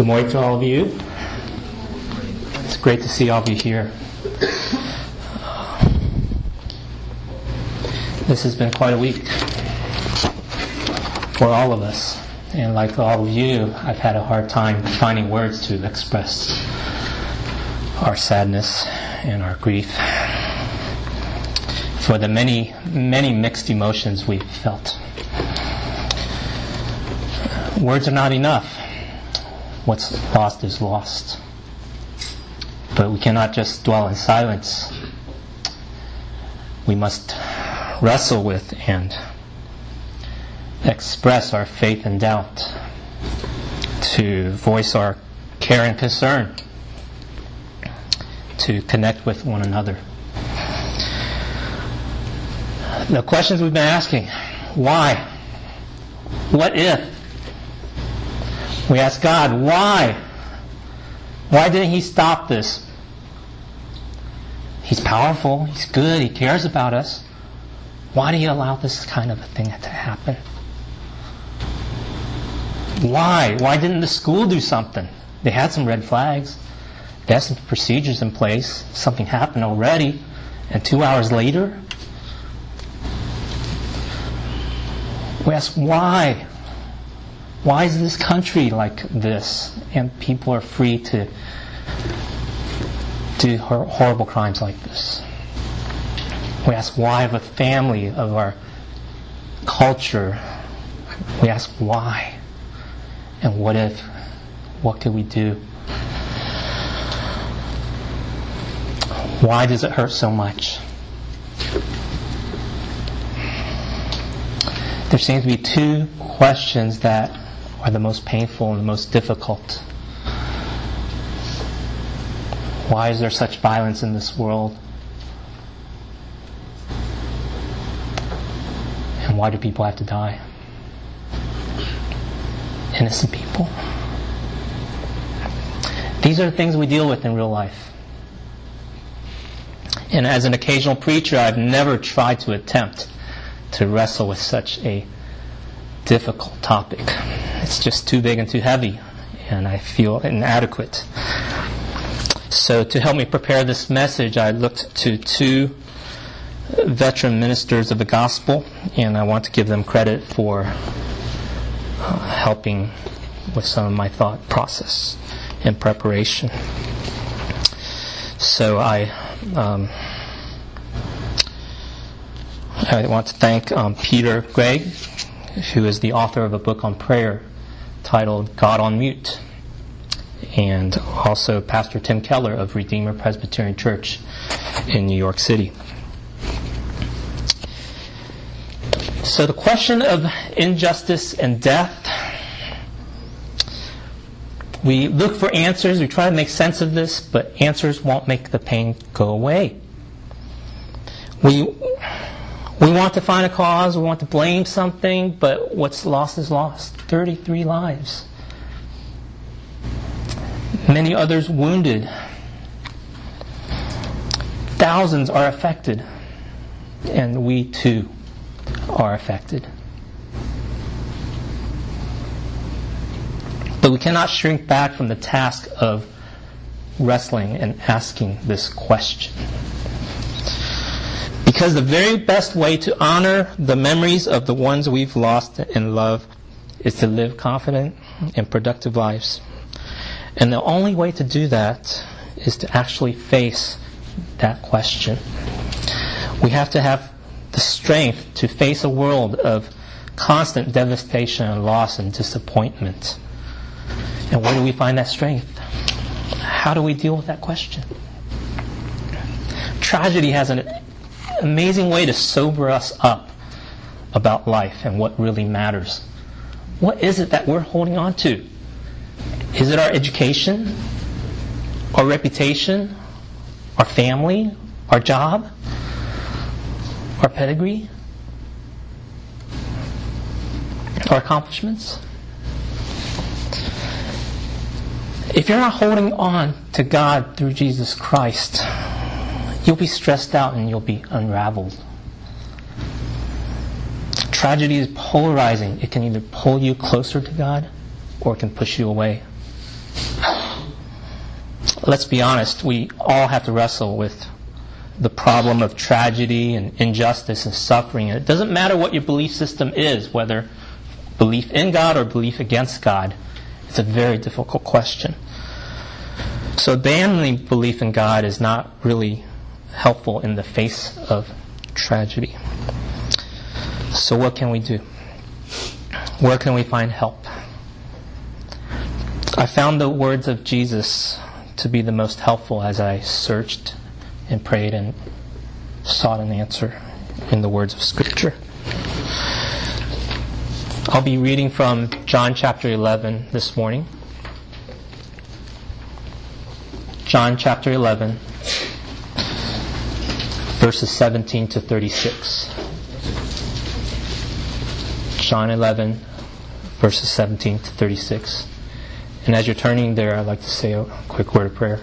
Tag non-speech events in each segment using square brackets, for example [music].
Good morning to all of you. It's great to see all of you here. This has been quite a week for all of us. And like all of you, I've had a hard time finding words to express our sadness and our grief for the many, many mixed emotions we've felt. Words are not enough what's lost is lost. But we cannot just dwell in silence. We must wrestle with and express our faith and doubt, to voice our care and concern, to connect with one another. The questions we've been asking why? What if? We ask God, why? Why didn't He stop this? He's powerful, He's good, He cares about us. Why do you allow this kind of a thing to happen? Why? Why didn't the school do something? They had some red flags. They had some procedures in place. Something happened already. And two hours later, we ask why? Why is this country like this? And people are free to do horrible crimes like this. We ask why of a family, of our culture. We ask why. And what if? What could we do? Why does it hurt so much? There seems to be two questions that are the most painful and the most difficult. Why is there such violence in this world? And why do people have to die? Innocent people. These are the things we deal with in real life. And as an occasional preacher, I've never tried to attempt to wrestle with such a difficult topic. It's just too big and too heavy, and I feel inadequate. So, to help me prepare this message, I looked to two veteran ministers of the gospel, and I want to give them credit for uh, helping with some of my thought process and preparation. So, I. Um, I want to thank um, Peter Greig, who is the author of a book on prayer titled God on Mute, and also Pastor Tim Keller of Redeemer Presbyterian Church in New York City. So, the question of injustice and death, we look for answers, we try to make sense of this, but answers won't make the pain go away. We we want to find a cause, we want to blame something, but what's lost is lost. 33 lives. Many others wounded. Thousands are affected. And we too are affected. But we cannot shrink back from the task of wrestling and asking this question. Because the very best way to honor the memories of the ones we've lost and love is to live confident and productive lives. And the only way to do that is to actually face that question. We have to have the strength to face a world of constant devastation and loss and disappointment. And where do we find that strength? How do we deal with that question? Tragedy has an amazing way to sober us up about life and what really matters. What is it that we're holding on to? Is it our education, our reputation, our family, our job, our pedigree, our accomplishments? If you're not holding on to God through Jesus Christ, you'll be stressed out and you'll be unraveled. Tragedy is polarizing. It can either pull you closer to God or it can push you away. let's be honest, we all have to wrestle with the problem of tragedy and injustice and suffering. It doesn't matter what your belief system is, whether belief in God or belief against God. It's a very difficult question. So abandoning belief in God is not really helpful in the face of tragedy. So what can we do? Where can we find help? I found the words of Jesus to be the most helpful as I searched and prayed and sought an answer in the words of Scripture. I'll be reading from John chapter 11 this morning. John chapter 11, verses 17 to 36. John 11, verses 17 to 36. And as you're turning there, I'd like to say a quick word of prayer.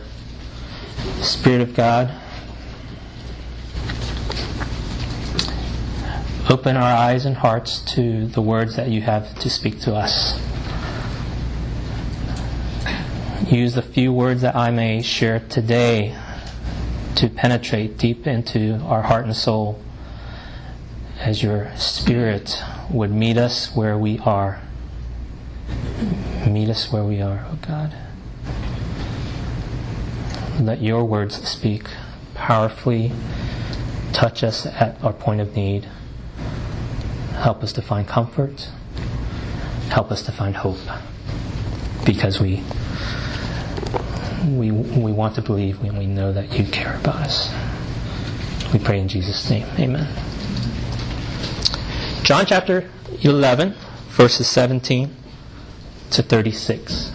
Spirit of God, Open our eyes and hearts to the words that you have to speak to us. Use the few words that I may share today to penetrate deep into our heart and soul as your Spirit would meet us where we are. Meet us where we are, oh God. Let your words speak powerfully, touch us at our point of need. Help us to find comfort. Help us to find hope. Because we we, we want to believe when we know that you care about us. We pray in Jesus' name. Amen. John chapter 11, verses 17 to 36.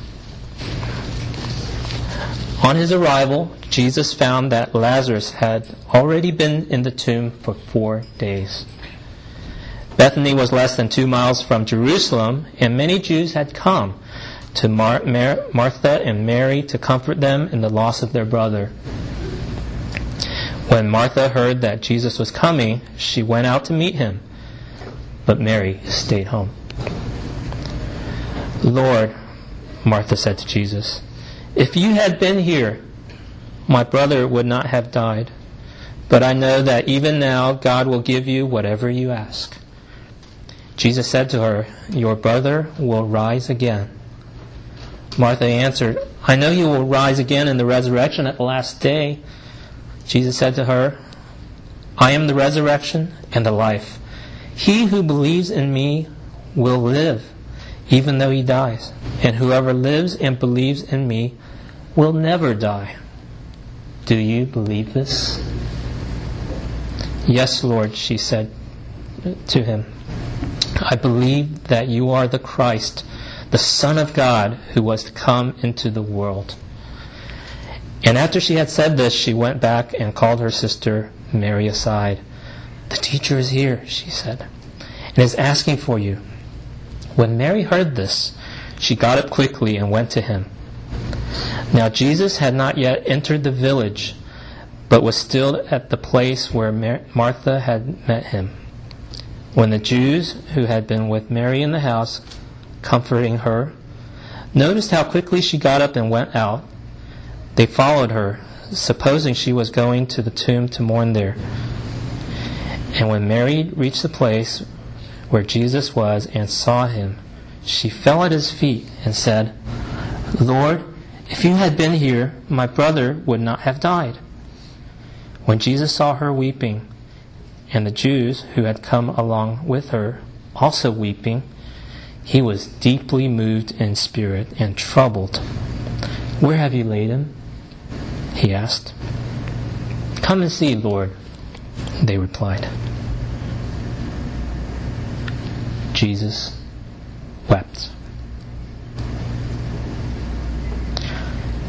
On his arrival, Jesus found that Lazarus had already been in the tomb for four days. Bethany was less than two miles from Jerusalem, and many Jews had come to Mar- Mar- Martha and Mary to comfort them in the loss of their brother. When Martha heard that Jesus was coming, she went out to meet him, but Mary stayed home. Lord, Martha said to Jesus, if you had been here, my brother would not have died. But I know that even now God will give you whatever you ask. Jesus said to her, Your brother will rise again. Martha answered, I know you will rise again in the resurrection at the last day. Jesus said to her, I am the resurrection and the life. He who believes in me will live, even though he dies. And whoever lives and believes in me will never die. Do you believe this? Yes, Lord, she said to him. I believe that you are the Christ, the Son of God, who was to come into the world. And after she had said this, she went back and called her sister Mary aside. The teacher is here, she said, and is asking for you. When Mary heard this, she got up quickly and went to him. Now Jesus had not yet entered the village, but was still at the place where Martha had met him. When the Jews who had been with Mary in the house, comforting her, noticed how quickly she got up and went out, they followed her, supposing she was going to the tomb to mourn there. And when Mary reached the place where Jesus was and saw him, she fell at his feet and said, Lord, if you had been here, my brother would not have died. When Jesus saw her weeping, and the Jews who had come along with her also weeping, he was deeply moved in spirit and troubled. Where have you laid him? He asked. Come and see, Lord, they replied. Jesus wept.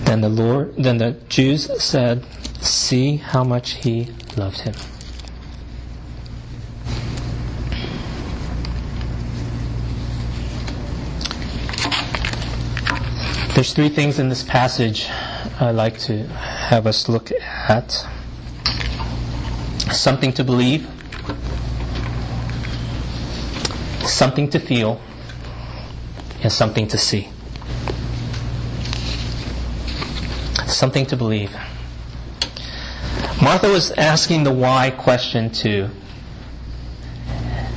Then the Lord then the Jews said, See how much he loved him. There's three things in this passage I'd like to have us look at. Something to believe, something to feel, and something to see. something to believe. Martha was asking the why question too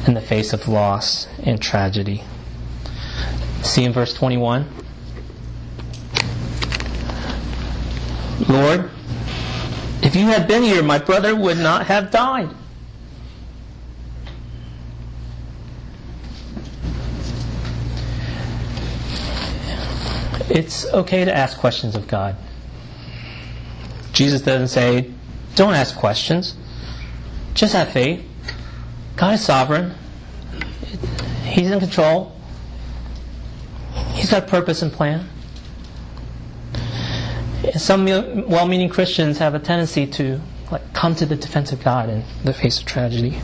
in the face of loss and tragedy. See in verse 21. Lord, if you had been here, my brother would not have died. It's okay to ask questions of God. Jesus doesn't say, don't ask questions. Just have faith. God is sovereign. He's in control. He's got purpose and plan. Some well-meaning Christians have a tendency to like come to the defense of God in the face of tragedy.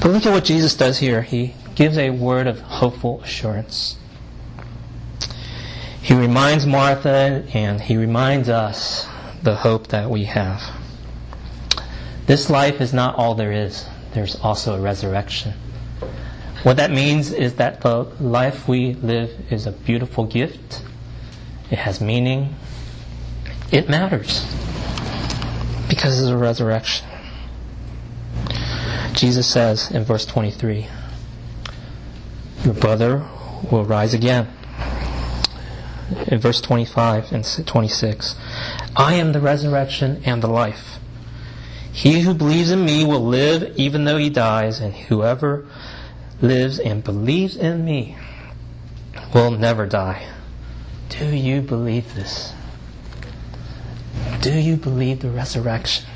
But look at what Jesus does here. He gives a word of hopeful assurance. He reminds Martha and he reminds us the hope that we have. This life is not all there is. There's also a resurrection. What that means is that the life we live is a beautiful gift. It has meaning. It matters because of the resurrection. Jesus says in verse 23, Your brother will rise again. In verse 25 and 26, I am the resurrection and the life. He who believes in me will live even though he dies, and whoever lives and believes in me will never die. Do you believe this? Do you believe the resurrection?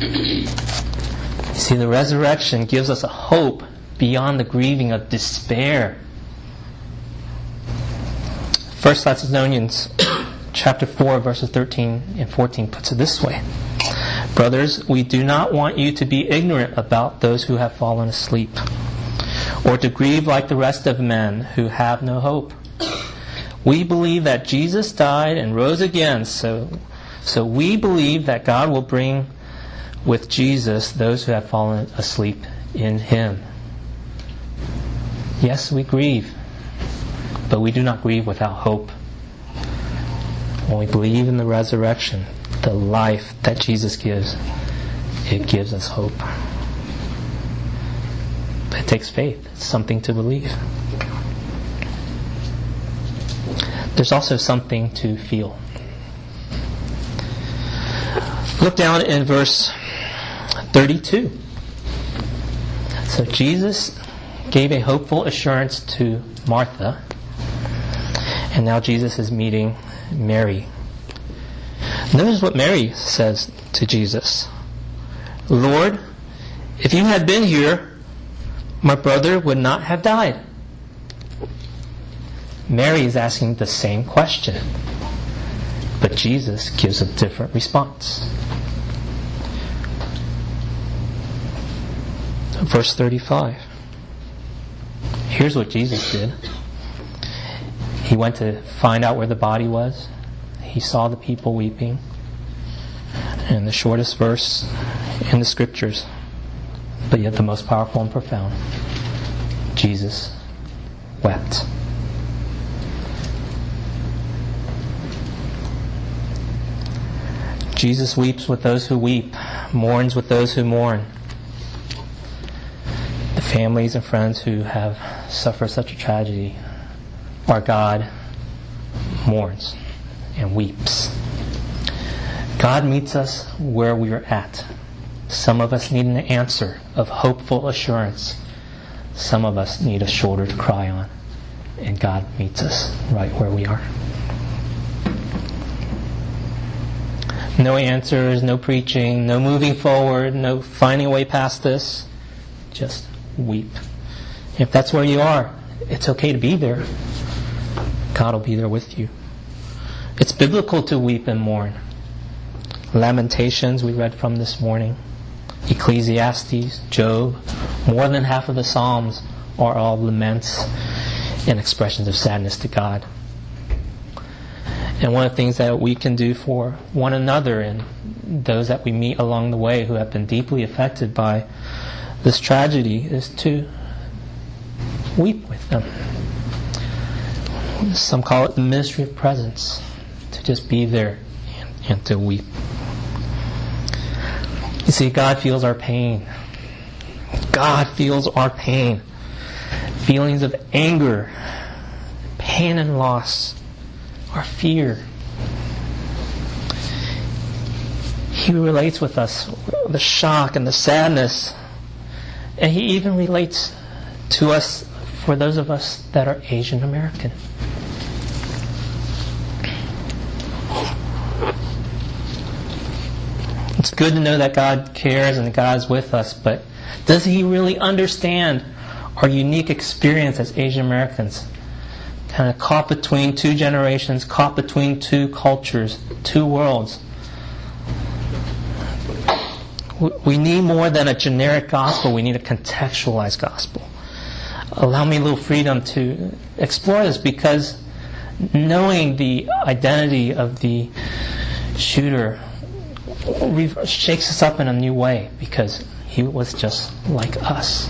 You see, the resurrection gives us a hope beyond the grieving of despair. First Thessalonians chapter 4 verses 13 and 14 puts it this way. Brothers, we do not want you to be ignorant about those who have fallen asleep, or to grieve like the rest of men who have no hope. We believe that Jesus died and rose again, so, so we believe that God will bring with Jesus those who have fallen asleep in Him. Yes, we grieve, but we do not grieve without hope. When we believe in the resurrection, the life that Jesus gives, it gives us hope. It takes faith. It's something to believe. There's also something to feel. Look down in verse 32. So Jesus gave a hopeful assurance to Martha, and now Jesus is meeting Mary. Notice what Mary says to Jesus Lord, if you had been here, my brother would not have died. Mary is asking the same question, but Jesus gives a different response. Verse 35. Here's what Jesus did. He went to find out where the body was he saw the people weeping. And the shortest verse in the scriptures, but yet the most powerful and profound. Jesus wept. Jesus weeps with those who weep, mourns with those who mourn. The families and friends who have suffered such a tragedy, our God mourns and weeps. God meets us where we are at. Some of us need an answer of hopeful assurance. Some of us need a shoulder to cry on. And God meets us right where we are. No answers, no preaching, no moving forward, no finding a way past this. Just weep. If that's where you are, it's okay to be there. God will be there with you. It's biblical to weep and mourn. Lamentations, we read from this morning. Ecclesiastes, Job, more than half of the Psalms are all laments and expressions of sadness to God. And one of the things that we can do for one another and those that we meet along the way who have been deeply affected by this tragedy is to weep with them Some call it the ministry of presence, to just be there and, and to weep. You see, God feels our pain. God feels our pain. Feelings of anger, pain and loss, our fear. He relates with us the shock and the sadness. And He even relates to us for those of us that are Asian American. It's good to know that God cares and God's with us, but does He really understand our unique experience as Asian Americans? Kind of caught between two generations, caught between two cultures, two worlds. We need more than a generic gospel, we need a contextualized gospel. Allow me a little freedom to explore this because knowing the identity of the shooter shakes us up in a new way because he was just like us.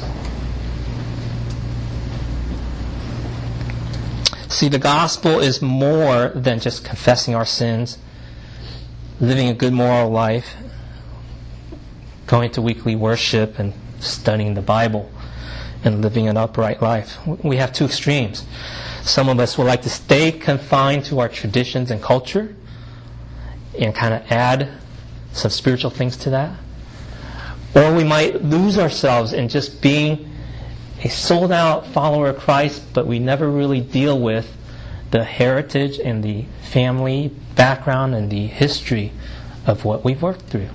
See, the gospel is more than just confessing our sins, living a good moral life, going to weekly worship and studying the Bible and living an upright life. We have two extremes. Some of us would like to stay confined to our traditions and culture and kind of add some spiritual things to that. Or we might lose ourselves in just being a sold out follower of Christ, but we never really deal with the heritage and the family background and the history of what we've worked through.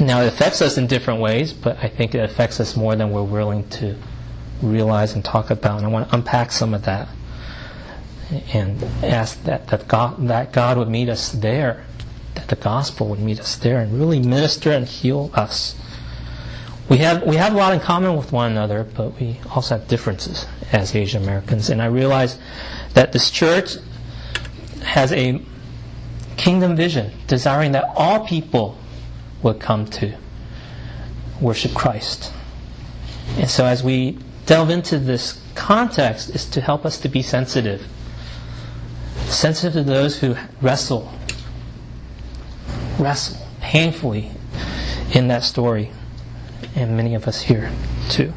Now, it affects us in different ways, but I think it affects us more than we're willing to realize and talk about. And I want to unpack some of that and ask that, that, God, that God would meet us there, that the gospel would meet us there and really minister and heal us. We have, we have a lot in common with one another, but we also have differences as Asian Americans. And I realize that this church has a kingdom vision, desiring that all people would come to worship Christ. And so as we delve into this context is to help us to be sensitive. Sensitive to those who wrestle, wrestle painfully in that story. And many of us here too.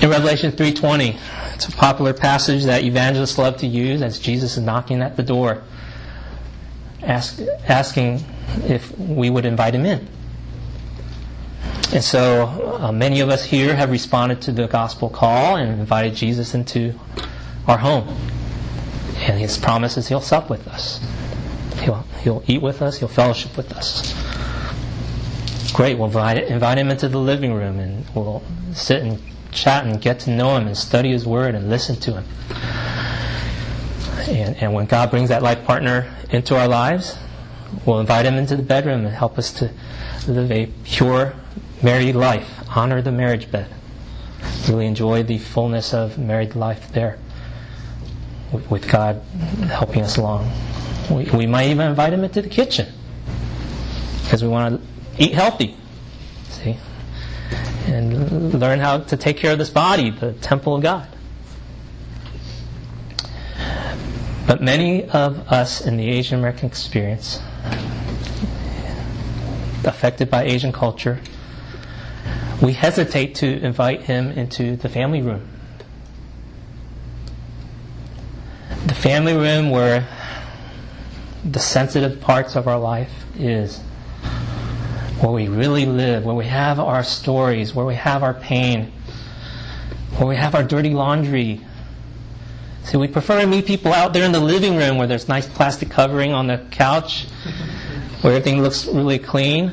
In Revelation 3:20, it's a popular passage that evangelists love to use as Jesus is knocking at the door, ask, asking if we would invite him in. And so uh, many of us here have responded to the gospel call and invited Jesus into our home. And his promise is he'll sup with us. He'll, he'll eat with us, he'll fellowship with us. Great, we'll invite, him into the living room and we'll sit and chat and get to know him and study his word and listen to him. And, and when God brings that life partner into our lives, We'll invite him into the bedroom and help us to live a pure married life, honor the marriage bed, really enjoy the fullness of married life there with God helping us along. We, we might even invite him into the kitchen because we want to eat healthy. See? And learn how to take care of this body, the temple of God. But many of us in the Asian American experience affected by Asian culture, we hesitate to invite him into the family room. The family room where the sensitive parts of our life is, where we really live, where we have our stories, where we have our pain, where we have our dirty laundry. See, we prefer to meet people out there in the living room where there's nice plastic covering on the couch where everything looks really clean.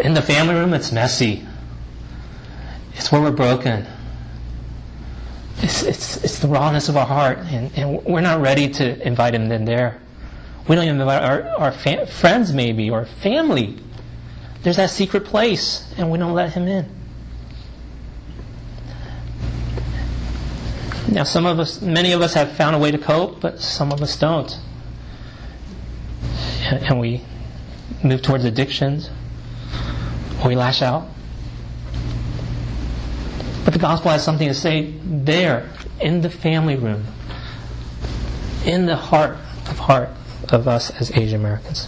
In the family room, it's messy. It's where we're broken. It's, it's, it's the rawness of our heart, and, and we're not ready to invite him in there. We don't even invite our, our fa- friends, maybe, or family. There's that secret place, and we don't let him in. Now, some of us, many of us have found a way to cope, but some of us don't and we move towards addictions, we lash out. But the gospel has something to say there, in the family room, in the heart of heart of us as Asian Americans.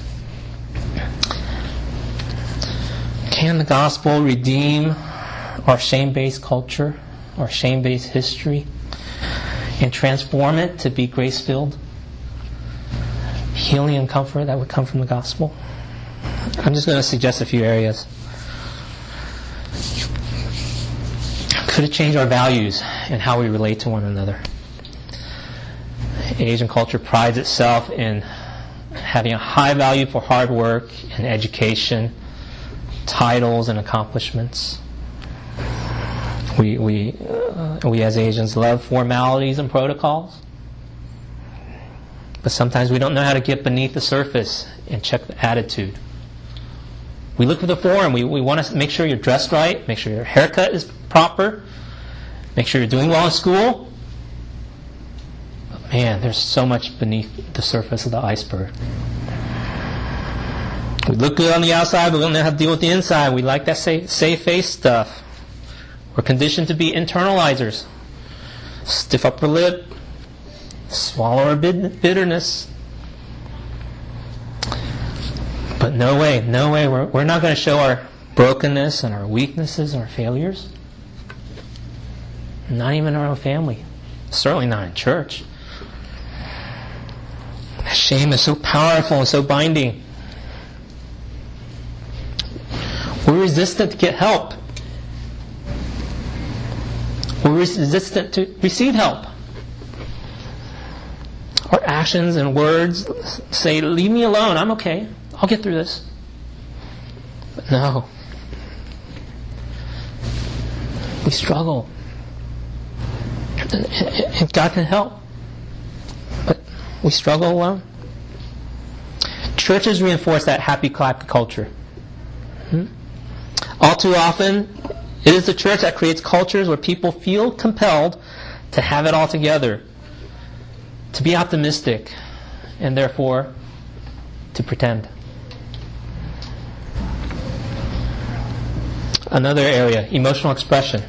Can the gospel redeem our shame based culture, our shame based history, and transform it to be grace filled? Healing and comfort that would come from the gospel? I'm just going to suggest a few areas. Could it change our values and how we relate to one another? Asian culture prides itself in having a high value for hard work and education, titles and accomplishments. We, we, uh, we as Asians love formalities and protocols. But sometimes we don't know how to get beneath the surface and check the attitude. We look for the form. We, we want to make sure you're dressed right, make sure your haircut is proper, make sure you're doing well in school. But man, there's so much beneath the surface of the iceberg. We look good on the outside, but we don't know how to deal with the inside. We like that safe, safe face stuff. We're conditioned to be internalizers. Stiff upper lip, swallow our bitterness. But no way, no way. We're, we're not going to show our brokenness and our weaknesses and our failures. Not even our own family. Certainly not in church. Shame is so powerful and so binding. We're resistant to get help. We're resistant to receive help. Our actions and words say, Leave me alone, I'm okay, I'll get through this. But no. We struggle. And God can help. But we struggle alone. Churches reinforce that happy clappy culture. Hmm? All too often, it is the church that creates cultures where people feel compelled to have it all together, to be optimistic, and therefore to pretend. Another area, emotional expression.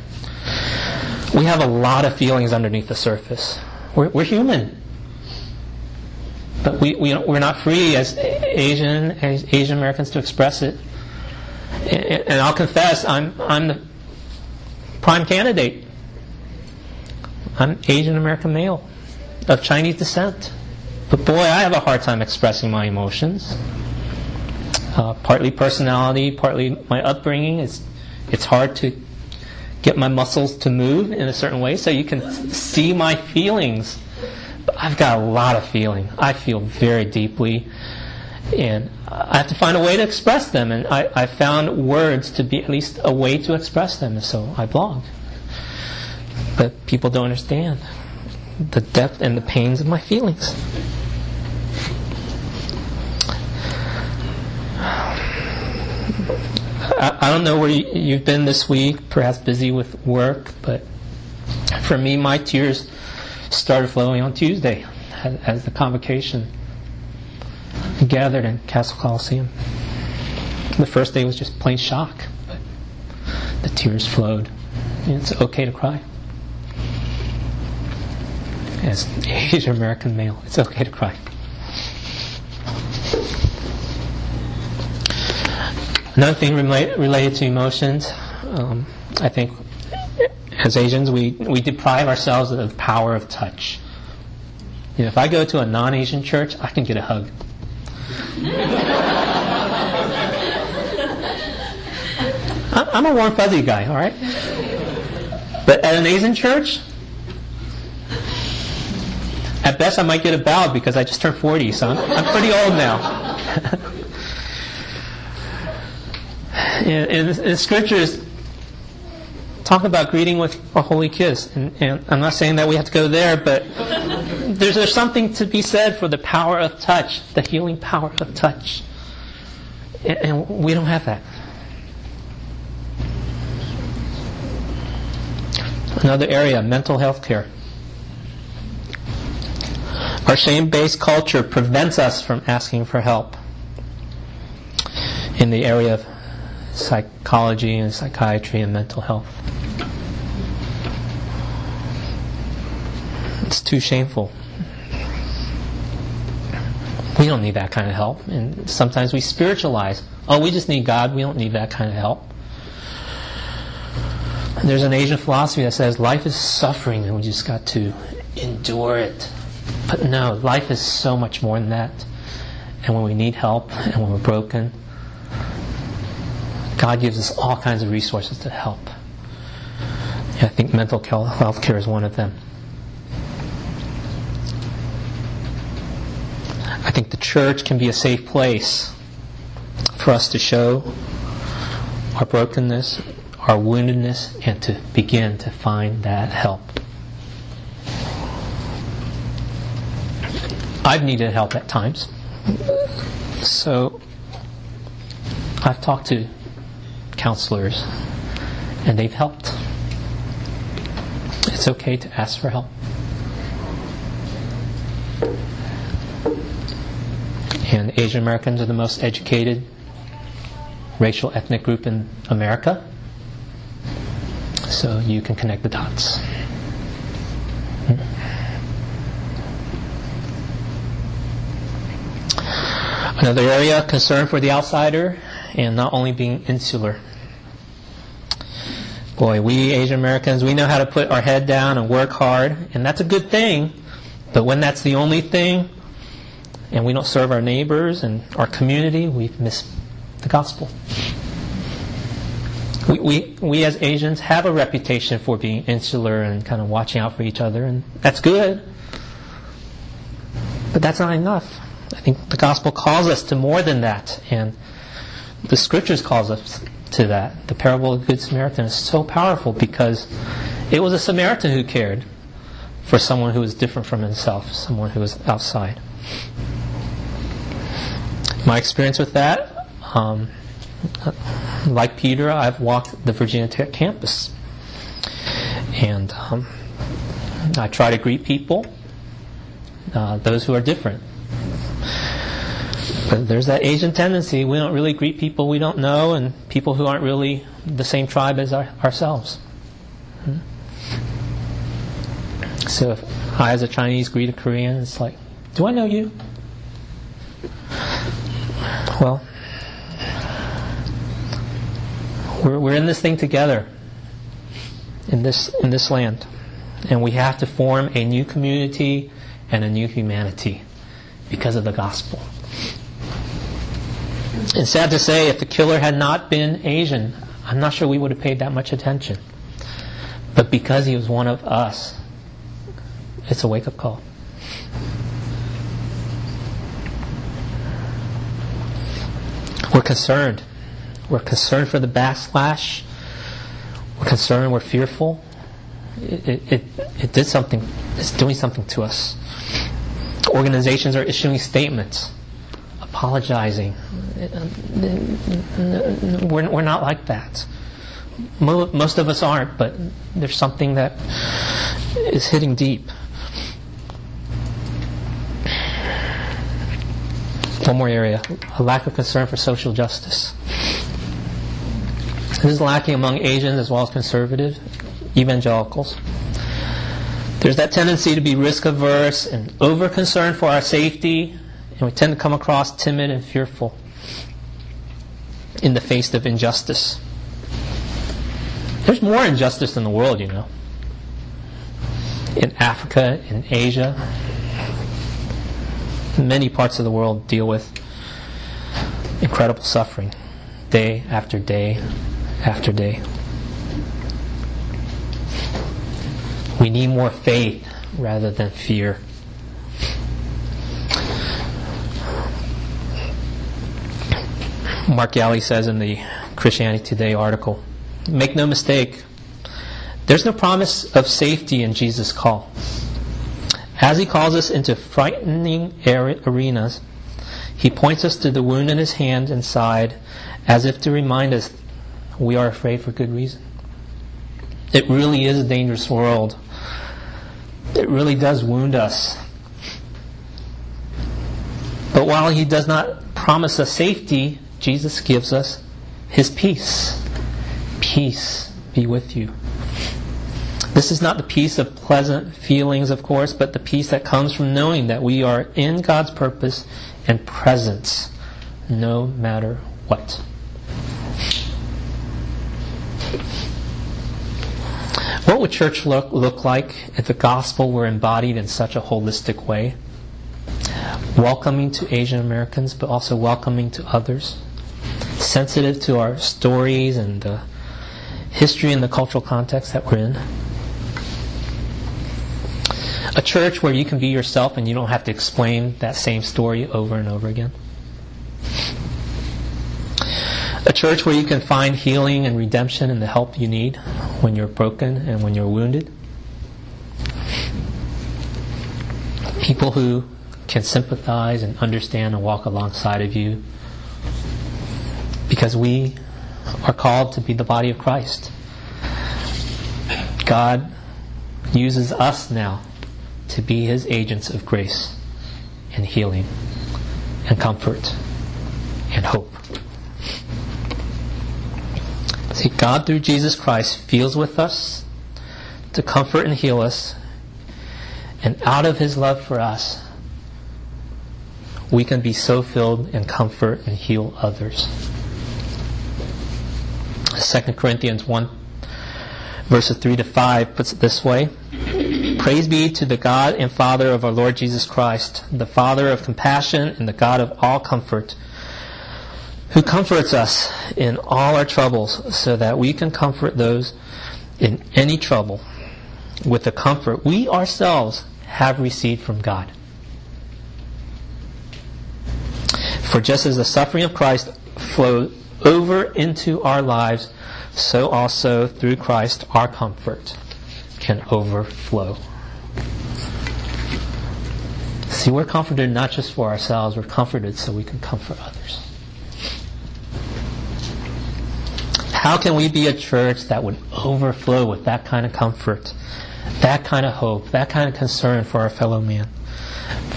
We have a lot of feelings underneath the surface. We're, we're human. But we, we, we're not free as Asian, as Asian Americans to express it. And, I'll confess, I'm, I'm the prime candidate. I'm Asian American male of Chinese descent. But boy, I have a hard time expressing my emotions. Uh, partly personality, partly my upbringing. It's, it's hard to get my muscles to move in a certain way so you can see my feelings. But I've got a lot of feeling. I feel very deeply and I have to find a way to express them. And I, I found words to be at least a way to express them. So I blog. But people don't understand the depth and the pains of my feelings. I, I don't know where you, you've been this week, perhaps busy with work, but for me, my tears started flowing on Tuesday as, as the convocation gathered in Cassell Coliseum. The first day was just plain shock, but the tears flowed. It's okay to cry. As Asian American male, it's okay to cry. Another thing related to emotions, um, I think as Asians, we, we deprive ourselves of the power of touch. You know, if I go to a non Asian church, I can get a hug. I'm a warm fuzzy guy, all right? But at an Asian church, at best I might get a bow because I just turned 40, so I'm, pretty old now. [laughs] in, in, in scriptures, talk about greeting with a holy kiss. And, and, I'm not saying that we have to go there, but there's, there's something to be said for the power of touch, the healing power of touch. And, and we don't have that. Another area, mental health care. Our shame based culture prevents us from asking for help in the area of psychology and psychiatry and mental health. It's too shameful. We don't need that kind of help. And sometimes we spiritualize. Oh, we just need God. We don't need that kind of help. And there's an Asian philosophy that says life is suffering and we just got to endure it. But no, life is so much more than that. And when we need help and when we're broken, God gives us all kinds of resources to help. I think mental health care is one of them. I think the church can be a safe place for us to show our brokenness, our woundedness, and to begin to find that help. I've needed help at times. So I've talked to counselors and they've helped. It's okay to ask for help. And Asian Americans are the most educated racial ethnic group in America. So you can connect the dots. Hmm. Another area, concern for the outsider and not only being insular. Boy, we Asian Americans, we know how to put our head down and work hard, and that's a good thing. But when that's the only thing, and we don't serve our neighbors and our community, we've missed the gospel. We, we, we as Asians have a reputation for being insular and kind of watching out for each other, and that's good. But that's not enough. I think the gospel calls us to more than that, and the scriptures calls us to that. The parable of the Good Samaritan is so powerful because it was a Samaritan who cared for someone who was different from himself, someone who was outside. My experience with that, um, like Peter, I've walked the Virginia Tech campus. And um, I try to greet people, uh, those who are different. There's that Asian tendency. We don't really greet people we don't know and people who aren't really the same tribe as our, ourselves. Hmm? So if I, as a Chinese, greet a Korean, it's like, do I know you? Well, we're, we're in this thing together in this, in this land. And we have to form a new community and a new humanity because of the gospel. And sad to say, if the killer had not been Asian, I'm not sure we would have paid that much attention. But because he was one of us, it's a wake up call. We're concerned. We're concerned for the backslash. We're concerned. We're fearful. It, it, it, it did something. It's doing something to us. Organizations are issuing statements, apologizing. We're, we're not like that. Most of us aren't, but there's something that is hitting deep. One more area a lack of concern for social justice. This is lacking among Asians as well as conservative evangelicals. There's that tendency to be risk averse and over concerned for our safety, and we tend to come across timid and fearful in the face of injustice. There's more injustice in the world, you know. In Africa, in Asia, many parts of the world deal with incredible suffering day after day after day. We need more faith rather than fear. Mark Galli says in the Christianity Today article Make no mistake, there's no promise of safety in Jesus' call. As he calls us into frightening arenas, he points us to the wound in his hand and side as if to remind us we are afraid for good reason. It really is a dangerous world. It really does wound us. But while he does not promise us safety, Jesus gives us his peace. Peace be with you. This is not the peace of pleasant feelings, of course, but the peace that comes from knowing that we are in God's purpose and presence no matter what. What would church look, look like if the gospel were embodied in such a holistic way? Welcoming to Asian Americans, but also welcoming to others. Sensitive to our stories and the history and the cultural context that we're in. A church where you can be yourself and you don't have to explain that same story over and over again. A church where you can find healing and redemption and the help you need when you're broken and when you're wounded. People who can sympathize and understand and walk alongside of you because we are called to be the body of Christ. God uses us now to be his agents of grace and healing and comfort and hope. See, God through Jesus Christ feels with us to comfort and heal us. And out of his love for us, we can be so filled and comfort and heal others. 2 Corinthians 1, verses 3 to 5 puts it this way Praise be to the God and Father of our Lord Jesus Christ, the Father of compassion and the God of all comfort who comforts us in all our troubles so that we can comfort those in any trouble with the comfort we ourselves have received from God. For just as the suffering of Christ flowed over into our lives, so also through Christ our comfort can overflow. See, we're comforted not just for ourselves, we're comforted so we can comfort others. How can we be a church that would overflow with that kind of comfort, that kind of hope, that kind of concern for our fellow man,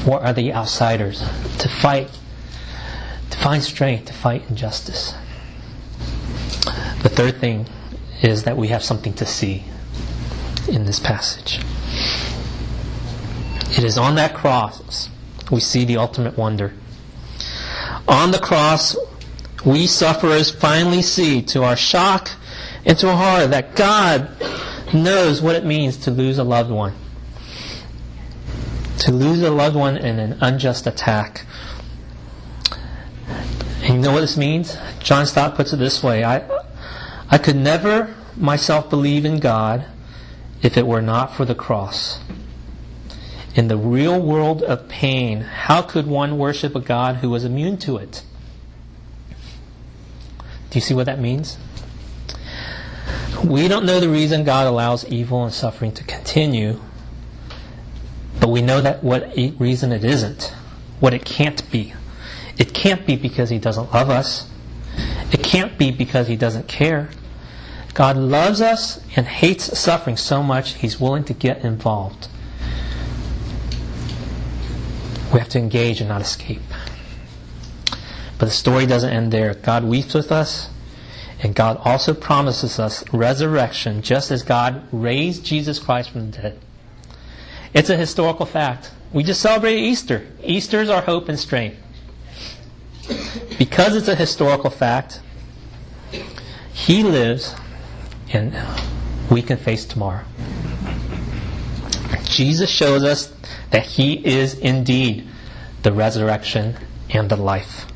for the outsiders, to fight, to find strength to fight injustice? The third thing is that we have something to see in this passage. It is on that cross we see the ultimate wonder. On the cross, we sufferers finally see to our shock and to our horror that God knows what it means to lose a loved one. To lose a loved one in an unjust attack. And you know what this means? John Stott puts it this way I, I could never myself believe in God if it were not for the cross. In the real world of pain, how could one worship a God who was immune to it? Do you see what that means? We don't know the reason God allows evil and suffering to continue, but we know that what reason it isn't, what it can't be. It can't be because He doesn't love us. Can't be because He doesn't care. God loves us and hates suffering so much He's willing to get involved. We have to engage and not escape. But the story doesn't end there. God weeps with us, and God also promises us resurrection just as God raised Jesus Christ from the dead. It's a historical fact. We just celebrated Easter. Easter is our hope and strength. Because it's a historical fact, He lives, and we can face tomorrow. Jesus shows us that He is indeed the resurrection and the life.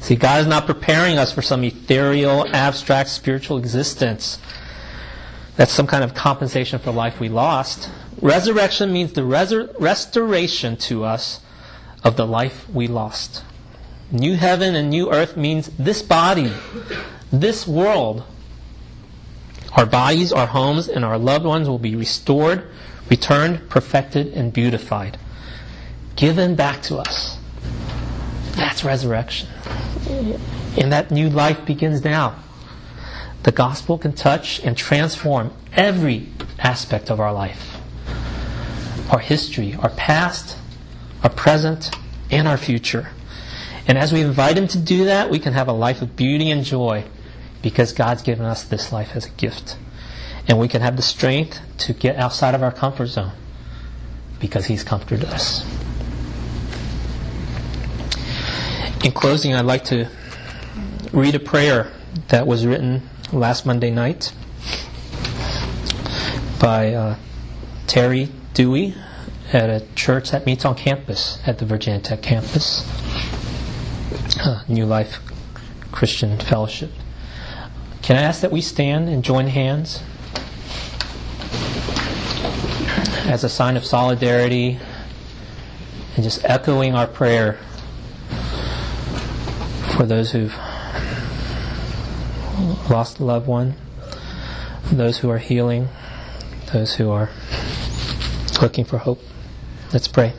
See, God is not preparing us for some ethereal, abstract spiritual existence. That's some kind of compensation for life we lost. Resurrection means the resur- restoration to us of the life we lost. New heaven and new earth means this body, this world. Our bodies, our homes, and our loved ones will be restored, returned, perfected, and beautified. Given back to us. That's resurrection. And that new life begins now. The gospel can touch and transform every aspect of our life our history, our past, our present, and our future. And as we invite Him to do that, we can have a life of beauty and joy because God's given us this life as a gift. And we can have the strength to get outside of our comfort zone because He's comforted us. In closing, I'd like to read a prayer that was written last Monday night by uh, Terry Dewey at a church that meets on campus at the Virginia Tech campus, [clears throat] New Life Christian Fellowship. Can I ask that we stand and join hands as a sign of solidarity and just echoing our prayer for those who've lost a loved one, those who are healing, those who are looking for hope. Let's pray.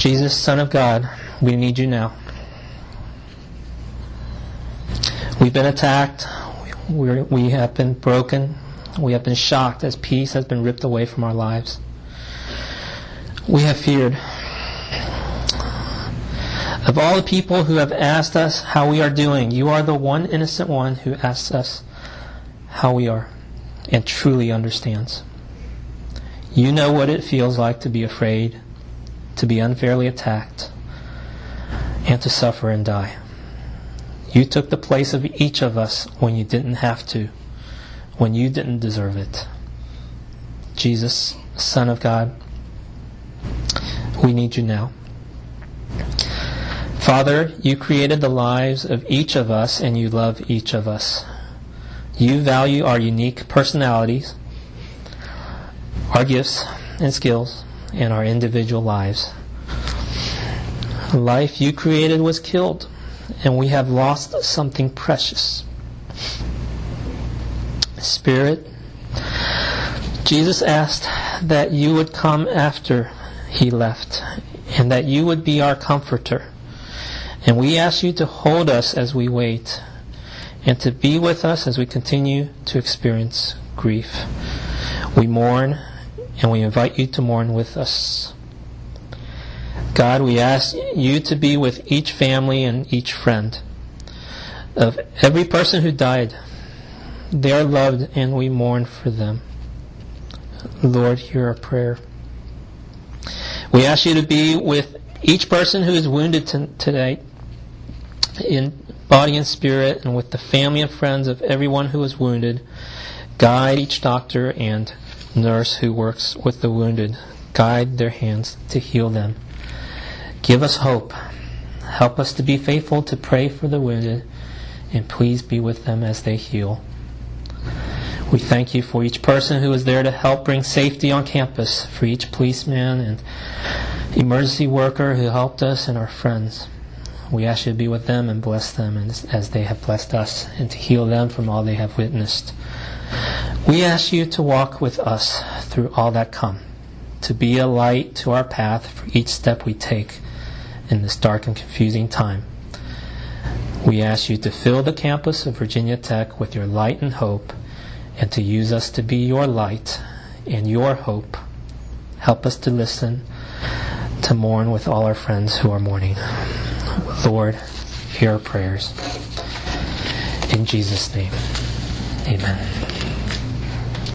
Jesus, Son of God, we need you now. We've been attacked. We're, we have been broken. We have been shocked as peace has been ripped away from our lives. We have feared. Of all the people who have asked us how we are doing, you are the one innocent one who asks us how we are and truly understands. You know what it feels like to be afraid, to be unfairly attacked, and to suffer and die. You took the place of each of us when you didn't have to, when you didn't deserve it. Jesus, Son of God, we need you now. Father, you created the lives of each of us and you love each of us. You value our unique personalities, our gifts and skills, and our individual lives. Life you created was killed, and we have lost something precious. Spirit, Jesus asked that you would come after he left, and that you would be our comforter. And we ask you to hold us as we wait and to be with us as we continue to experience grief. We mourn and we invite you to mourn with us. God, we ask you to be with each family and each friend of every person who died. They are loved and we mourn for them. Lord, hear our prayer. We ask you to be with each person who is wounded t- today in body and spirit and with the family and friends of everyone who is wounded. Guide each doctor and nurse who works with the wounded. Guide their hands to heal them. Give us hope. Help us to be faithful to pray for the wounded and please be with them as they heal. We thank you for each person who is there to help bring safety on campus, for each policeman and emergency worker who helped us and our friends. We ask you to be with them and bless them as they have blessed us and to heal them from all they have witnessed. We ask you to walk with us through all that come, to be a light to our path for each step we take in this dark and confusing time. We ask you to fill the campus of Virginia Tech with your light and hope and to use us to be your light and your hope. Help us to listen, to mourn with all our friends who are mourning. Lord, hear our prayers. In Jesus' name, amen.